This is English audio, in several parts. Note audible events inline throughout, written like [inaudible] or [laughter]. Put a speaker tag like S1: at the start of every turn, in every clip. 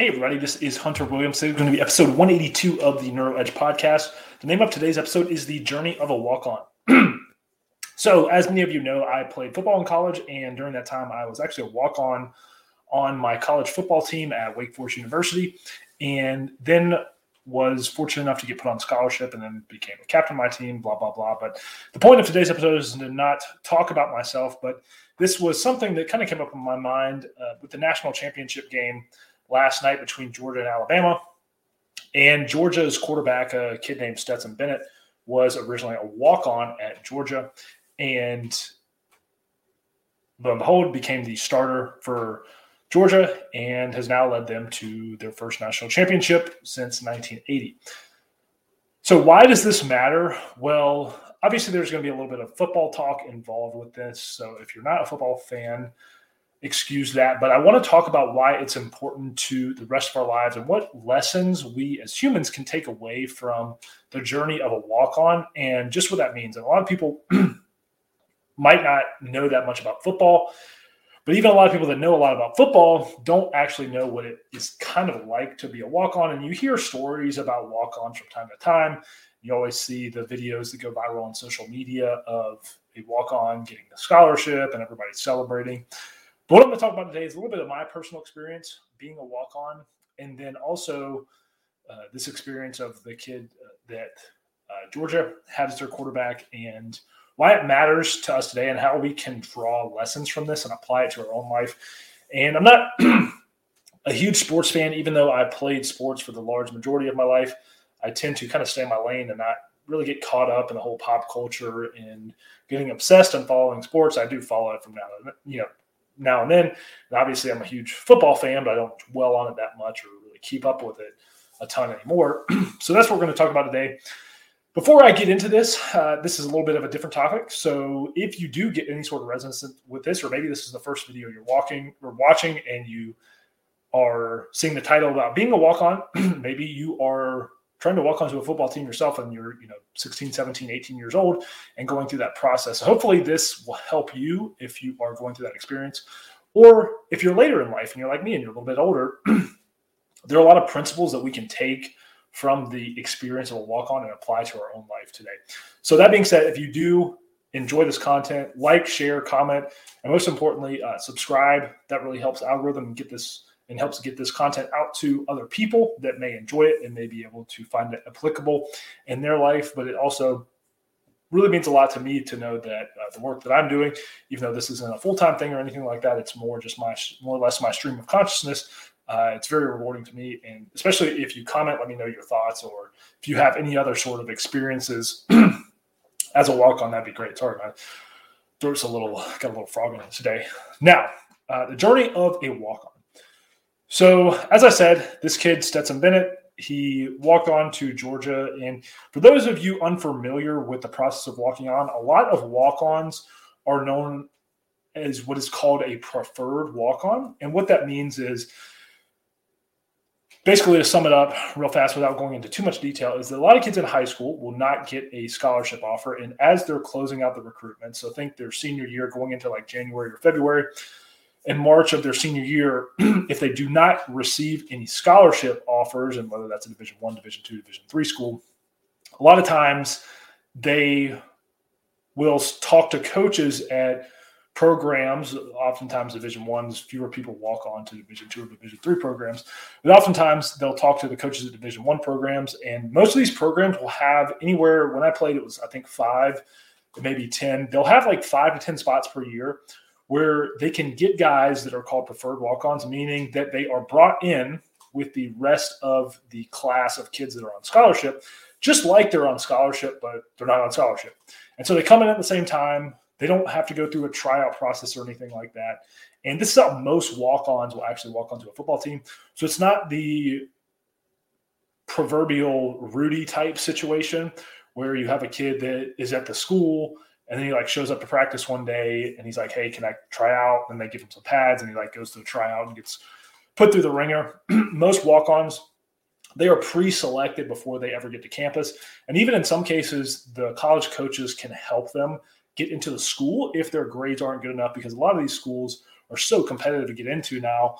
S1: Hey, everybody, this is Hunter Williams. This is going to be episode 182 of the Neuro Edge podcast. The name of today's episode is The Journey of a Walk On. [clears throat] so, as many of you know, I played football in college, and during that time, I was actually a walk on on my college football team at Wake Forest University, and then was fortunate enough to get put on scholarship and then became a captain of my team, blah, blah, blah. But the point of today's episode is to not talk about myself, but this was something that kind of came up in my mind uh, with the national championship game last night between Georgia and Alabama. And Georgia's quarterback, a kid named Stetson Bennett, was originally a walk on at Georgia. And lo and behold, became the starter for Georgia and has now led them to their first national championship since 1980. So, why does this matter? Well, obviously, there's going to be a little bit of football talk involved with this. So, if you're not a football fan, excuse that. But I want to talk about why it's important to the rest of our lives and what lessons we as humans can take away from the journey of a walk on and just what that means. And a lot of people [clears throat] might not know that much about football. But even a lot of people that know a lot about football don't actually know what it is kind of like to be a walk on. And you hear stories about walk ons from time to time. You always see the videos that go viral on social media of a walk on getting a scholarship and everybody celebrating. But what I'm going to talk about today is a little bit of my personal experience being a walk on, and then also uh, this experience of the kid uh, that uh, Georgia had as their quarterback and why it matters to us today and how we can draw lessons from this and apply it to our own life. And I'm not [clears throat] a huge sports fan, even though I played sports for the large majority of my life. I tend to kind of stay in my lane and not really get caught up in the whole pop culture and getting obsessed and following sports. I do follow it from now, you know, now and then. And obviously, I'm a huge football fan, but I don't dwell on it that much or really keep up with it a ton anymore. [clears throat] so that's what we're going to talk about today. Before I get into this, uh, this is a little bit of a different topic. So if you do get any sort of resonance with this, or maybe this is the first video you're walking or watching and you are seeing the title about being a walk-on, [clears throat] maybe you are trying to walk onto a football team yourself and you're you know 16 17 18 years old and going through that process. So hopefully this will help you if you are going through that experience. Or if you're later in life and you're like me and you're a little bit older [clears throat] there are a lot of principles that we can take from the experience of a walk on and apply to our own life today. So that being said if you do enjoy this content like share comment and most importantly uh, subscribe. That really helps algorithm get this and helps get this content out to other people that may enjoy it and may be able to find it applicable in their life. But it also really means a lot to me to know that uh, the work that I'm doing, even though this isn't a full time thing or anything like that, it's more just my more or less my stream of consciousness. Uh, it's very rewarding to me, and especially if you comment, let me know your thoughts, or if you have any other sort of experiences [clears throat] as a walk on, that'd be great. Sorry, my throat's a little got a little frog in it today. Now, uh, the journey of a walk on. So, as I said, this kid, Stetson Bennett, he walked on to Georgia. And for those of you unfamiliar with the process of walking on, a lot of walk ons are known as what is called a preferred walk on. And what that means is basically to sum it up real fast without going into too much detail is that a lot of kids in high school will not get a scholarship offer and as they're closing out the recruitment so think their senior year going into like january or february in March of their senior year, [clears throat] if they do not receive any scholarship offers, and whether that's a Division One, Division Two, Division Three school, a lot of times they will talk to coaches at programs. Oftentimes, Division Ones, fewer people walk on to Division Two or Division Three programs, but oftentimes they'll talk to the coaches at Division One programs, and most of these programs will have anywhere. When I played, it was I think five, maybe ten. They'll have like five to ten spots per year where they can get guys that are called preferred walk ons, meaning that they are brought in with the rest of the class of kids that are on scholarship, just like they're on scholarship, but they're not on scholarship. And so they come in at the same time. They don't have to go through a tryout process or anything like that. And this is how most walk ons will actually walk onto a football team. So it's not the proverbial Rudy type situation where you have a kid that is at the school and then he like shows up to practice one day and he's like, Hey, can I try out? And they give him some pads and he like goes to the tryout and gets put through the wringer. [clears throat] Most walk-ons, they are pre-selected before they ever get to campus. And even in some cases, the college coaches can help them get into the school if their grades aren't good enough because a lot of these schools are so competitive to get into now.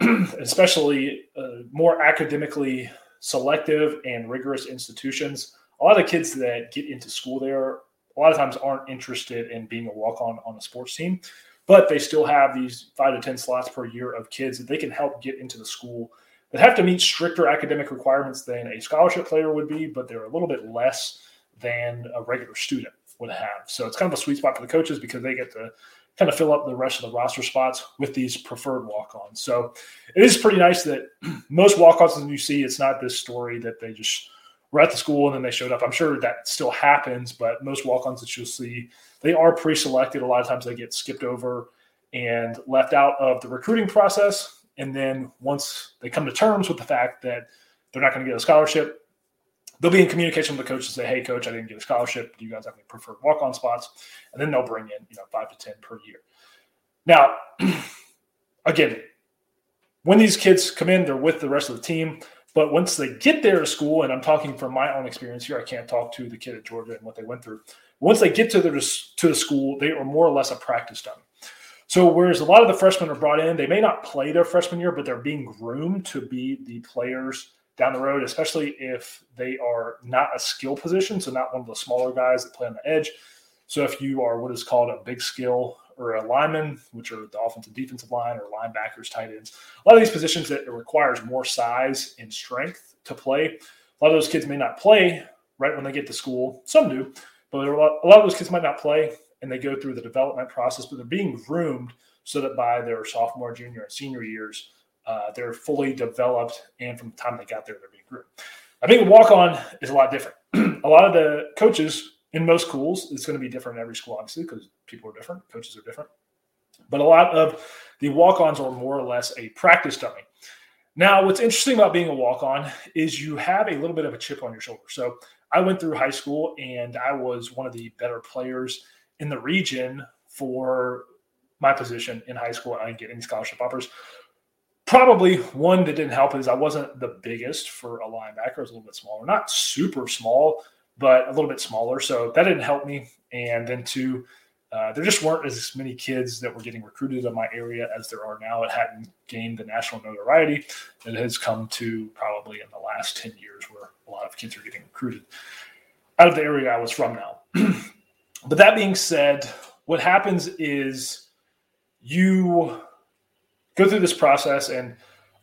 S1: [clears throat] especially uh, more academically selective and rigorous institutions, a lot of kids that get into school there a lot of times aren't interested in being a walk on on a sports team, but they still have these five to 10 slots per year of kids that they can help get into the school that have to meet stricter academic requirements than a scholarship player would be, but they're a little bit less than a regular student would have. So it's kind of a sweet spot for the coaches because they get to kind of fill up the rest of the roster spots with these preferred walk-ons. So it is pretty nice that [clears throat] most walk-ons that you see, it's not this story that they just were at the school and then they showed up. I'm sure that still happens, but most walk-ons that you'll see, they are pre-selected. A lot of times they get skipped over and left out of the recruiting process. And then once they come to terms with the fact that they're not going to get a scholarship, they'll be in communication with the coach and say, "Hey, coach, I didn't get a scholarship. Do you guys have any preferred walk-on spots?" And then they'll bring in you know five to ten per year. Now, [clears throat] again, when these kids come in, they're with the rest of the team. But once they get there to school, and I'm talking from my own experience here, I can't talk to the kid at Georgia and what they went through. Once they get to the to the school, they are more or less a practice dummy. So whereas a lot of the freshmen are brought in, they may not play their freshman year, but they're being groomed to be the players down the road, especially if they are not a skill position, so not one of the smaller guys that play on the edge. So if you are what is called a big skill or a lineman, which are the offensive defensive line or linebackers, tight ends, a lot of these positions that it requires more size and strength to play. A lot of those kids may not play right when they get to school. Some do, but a lot, a lot of those kids might not play and they go through the development process, but they're being groomed so that by their sophomore, junior, and senior years, uh, they're fully developed, and from the time they got there, they're being groomed. I think a walk on is a lot different. [clears throat] a lot of the coaches in most schools, it's going to be different in every school, obviously, because people are different, coaches are different. But a lot of the walk ons are more or less a practice dummy. Now, what's interesting about being a walk on is you have a little bit of a chip on your shoulder. So I went through high school and I was one of the better players in the region for my position in high school. I didn't get any scholarship offers. Probably one that didn't help is I wasn't the biggest for a linebacker. I was a little bit smaller, not super small, but a little bit smaller. So that didn't help me. And then two, uh, there just weren't as many kids that were getting recruited in my area as there are now. It hadn't gained the national notoriety that has come to probably in the last 10 years, where a lot of kids are getting recruited out of the area I was from now. [clears throat] but that being said, what happens is you go through this process and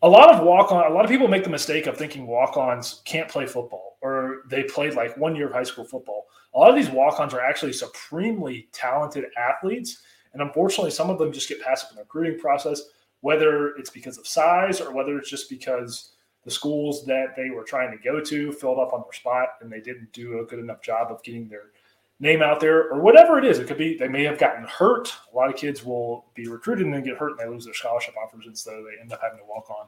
S1: a lot of walk on a lot of people make the mistake of thinking walk-ons can't play football or they played like one year of high school football a lot of these walk-ons are actually supremely talented athletes and unfortunately some of them just get passed up in the recruiting process whether it's because of size or whether it's just because the schools that they were trying to go to filled up on their spot and they didn't do a good enough job of getting their name out there or whatever it is. It could be they may have gotten hurt. A lot of kids will be recruited and then get hurt and they lose their scholarship offers, and so they end up having to walk on.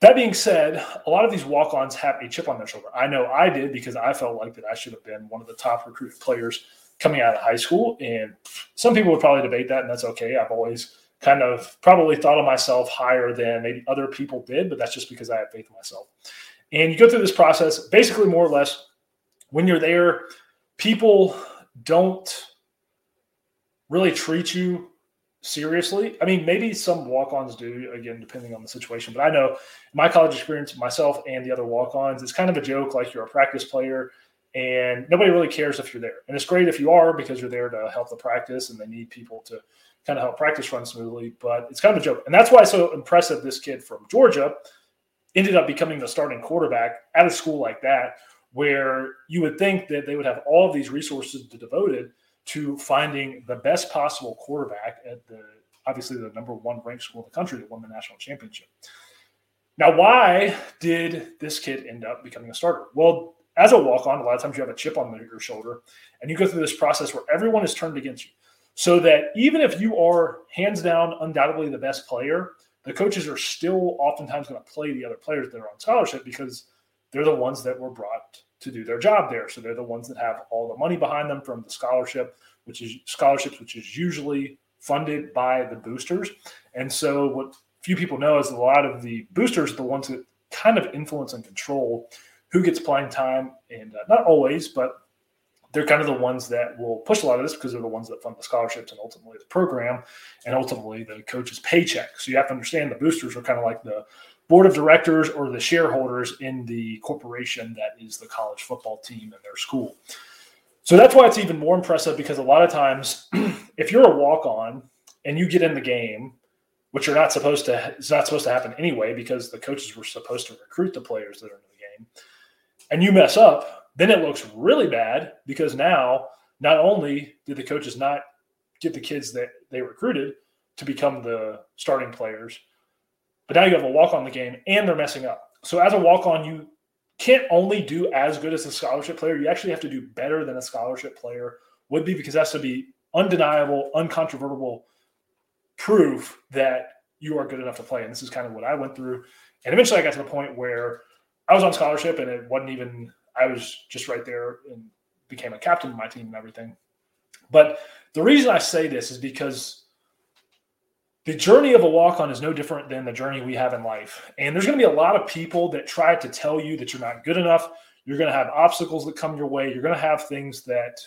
S1: That being said, a lot of these walk ons have a chip on their shoulder. I know I did because I felt like that I should have been one of the top recruited players coming out of high school. And some people would probably debate that, and that's okay. I've always kind of probably thought of myself higher than maybe other people did, but that's just because I have faith in myself. And you go through this process basically more or less when you're there people don't really treat you seriously. I mean, maybe some walk-ons do, again, depending on the situation. But I know my college experience, myself and the other walk-ons, it's kind of a joke, like you're a practice player, and nobody really cares if you're there. And it's great if you are because you're there to help the practice, and they need people to kind of help practice run smoothly. But it's kind of a joke, and that's why it's so impressive. This kid from Georgia ended up becoming the starting quarterback at a school like that, where you would think that they would have all of these resources devoted to finding the best possible quarterback at the obviously the number one ranked school in the country that won the national championship. Now, why did this kid end up becoming a starter? Well, as a walk on, a lot of times you have a chip on your shoulder and you go through this process where everyone is turned against you. So that even if you are hands down, undoubtedly the best player, the coaches are still oftentimes going to play the other players that are on scholarship because they're the ones that were brought to do their job there. So they're the ones that have all the money behind them from the scholarship, which is scholarships, which is usually funded by the boosters. And so what few people know is a lot of the boosters are the ones that kind of influence and control who gets playing time, and uh, not always, but they're kind of the ones that will push a lot of this because they're the ones that fund the scholarships and ultimately the program and ultimately the coach's paycheck. So you have to understand the boosters are kind of like the board of directors or the shareholders in the corporation that is the college football team and their school. So that's why it's even more impressive because a lot of times, [clears throat] if you're a walk on and you get in the game, which you're not supposed to, it's not supposed to happen anyway because the coaches were supposed to recruit the players that are in the game, and you mess up, then it looks really bad because now not only did the coaches not get the kids that they recruited to become the starting players, but now you have a walk on the game and they're messing up. So as a walk on, you can't only do as good as a scholarship player, you actually have to do better than a scholarship player would be because that's to be undeniable, uncontrovertible proof that you are good enough to play. And this is kind of what I went through. And eventually I got to the point where I was on scholarship and it wasn't even, I was just right there and became a captain of my team and everything. But the reason I say this is because the journey of a walk on is no different than the journey we have in life. And there's going to be a lot of people that try to tell you that you're not good enough. You're going to have obstacles that come your way. You're going to have things that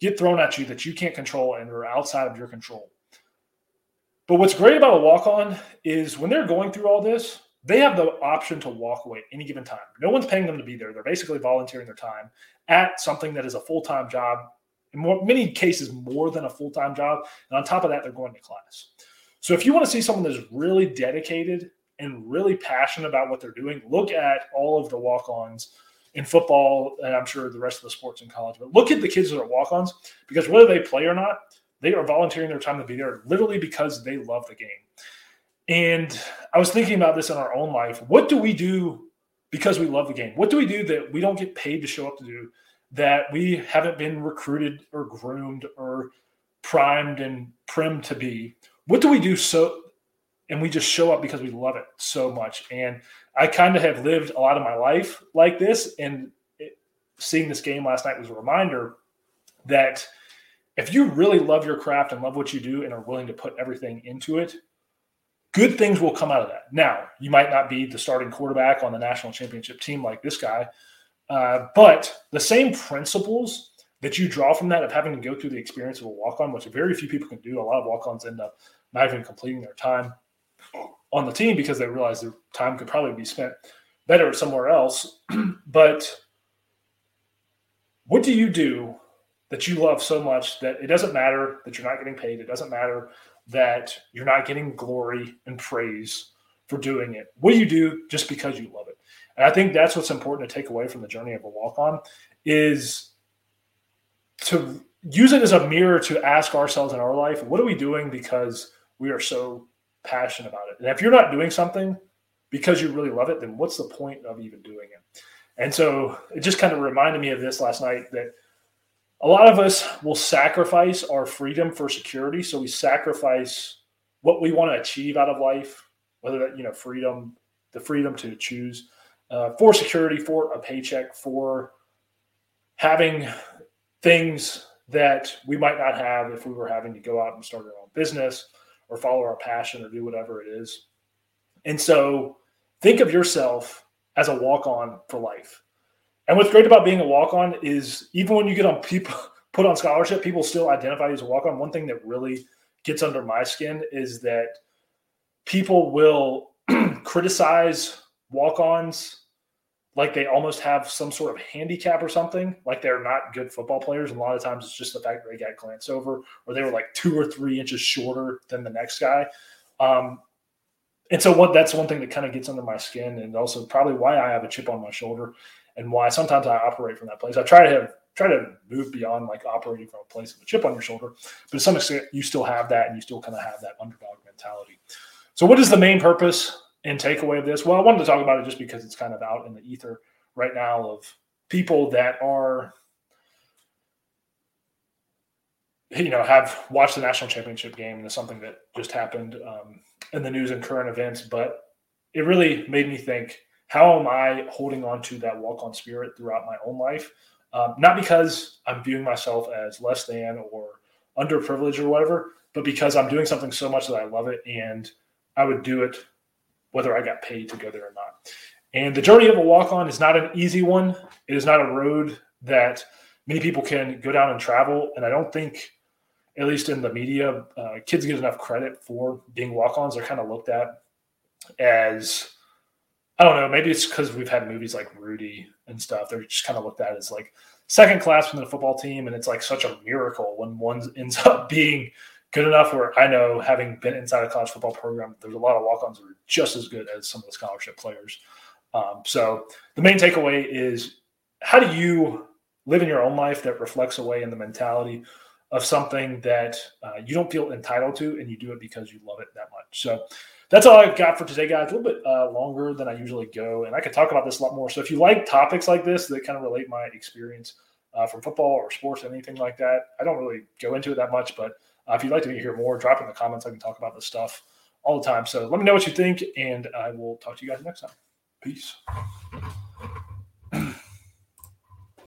S1: get thrown at you that you can't control and are outside of your control. But what's great about a walk on is when they're going through all this, they have the option to walk away any given time. No one's paying them to be there. They're basically volunteering their time at something that is a full time job. In more, many cases, more than a full time job. And on top of that, they're going to class. So if you want to see someone that's really dedicated and really passionate about what they're doing, look at all of the walk-ons in football, and I'm sure the rest of the sports in college. But look at the kids that are walk-ons because whether they play or not, they are volunteering their time to be there literally because they love the game. And I was thinking about this in our own life. What do we do because we love the game? What do we do that we don't get paid to show up to do? That we haven't been recruited or groomed or primed and primed to be? what do we do so and we just show up because we love it so much and i kind of have lived a lot of my life like this and it, seeing this game last night was a reminder that if you really love your craft and love what you do and are willing to put everything into it good things will come out of that now you might not be the starting quarterback on the national championship team like this guy uh, but the same principles that you draw from that of having to go through the experience of a walk on, which very few people can do. A lot of walk ons end up not even completing their time on the team because they realize their time could probably be spent better somewhere else. [clears throat] but what do you do that you love so much that it doesn't matter that you're not getting paid? It doesn't matter that you're not getting glory and praise for doing it. What do you do just because you love it? And I think that's what's important to take away from the journey of a walk on is to use it as a mirror to ask ourselves in our life, what are we doing because we are so passionate about it. And if you're not doing something because you really love it, then what's the point of even doing it? And so it just kind of reminded me of this last night that a lot of us will sacrifice our freedom for security. So we sacrifice what we want to achieve out of life, whether that, you know, freedom, the freedom to choose uh, for security, for a paycheck, for having things that we might not have if we were having to go out and start our own business or follow our passion or do whatever it is. And so think of yourself as a walk on for life. And what's great about being a walk on is even when you get on people [laughs] put on scholarship, people still identify you as a walk on. One thing that really gets under my skin is that people will [clears throat] criticize walk ons like they almost have some sort of handicap or something, like they're not good football players. And a lot of times it's just the fact that they got glanced over or they were like two or three inches shorter than the next guy. Um, and so what that's one thing that kind of gets under my skin and also probably why I have a chip on my shoulder and why sometimes I operate from that place. I try to have try to move beyond like operating from a place of a chip on your shoulder, but to some extent you still have that and you still kind of have that underdog mentality. So what is the main purpose and takeaway of this? Well, I wanted to talk about it just because it's kind of out in the ether right now of people that are, you know, have watched the national championship game. And it's something that just happened um, in the news and current events. But it really made me think how am I holding on to that walk on spirit throughout my own life? Um, not because I'm viewing myself as less than or underprivileged or whatever, but because I'm doing something so much that I love it and I would do it whether I got paid to go there or not. And the journey of a walk on is not an easy one. It is not a road that many people can go down and travel, and I don't think, at least in the media, uh, kids get enough credit for being walk-ons. They're kind of looked at as I don't know. Maybe it's because we've had movies like Rudy and stuff. They're just kind of looked at as like second class within the football team, and it's like such a miracle when one ends up being good enough. Where I know, having been inside a college football program, there's a lot of walk-ons that are just as good as some of the scholarship players. Um, so the main takeaway is how do you live in your own life that reflects away in the mentality of something that uh, you don't feel entitled to, and you do it because you love it that much. So that's all I've got for today, guys. A little bit uh, longer than I usually go, and I could talk about this a lot more. So if you like topics like this that kind of relate my experience uh, from football or sports, or anything like that, I don't really go into it that much. But uh, if you'd like to hear more, drop in the comments. I can talk about this stuff all the time. So let me know what you think, and I will talk to you guys next time. Peace.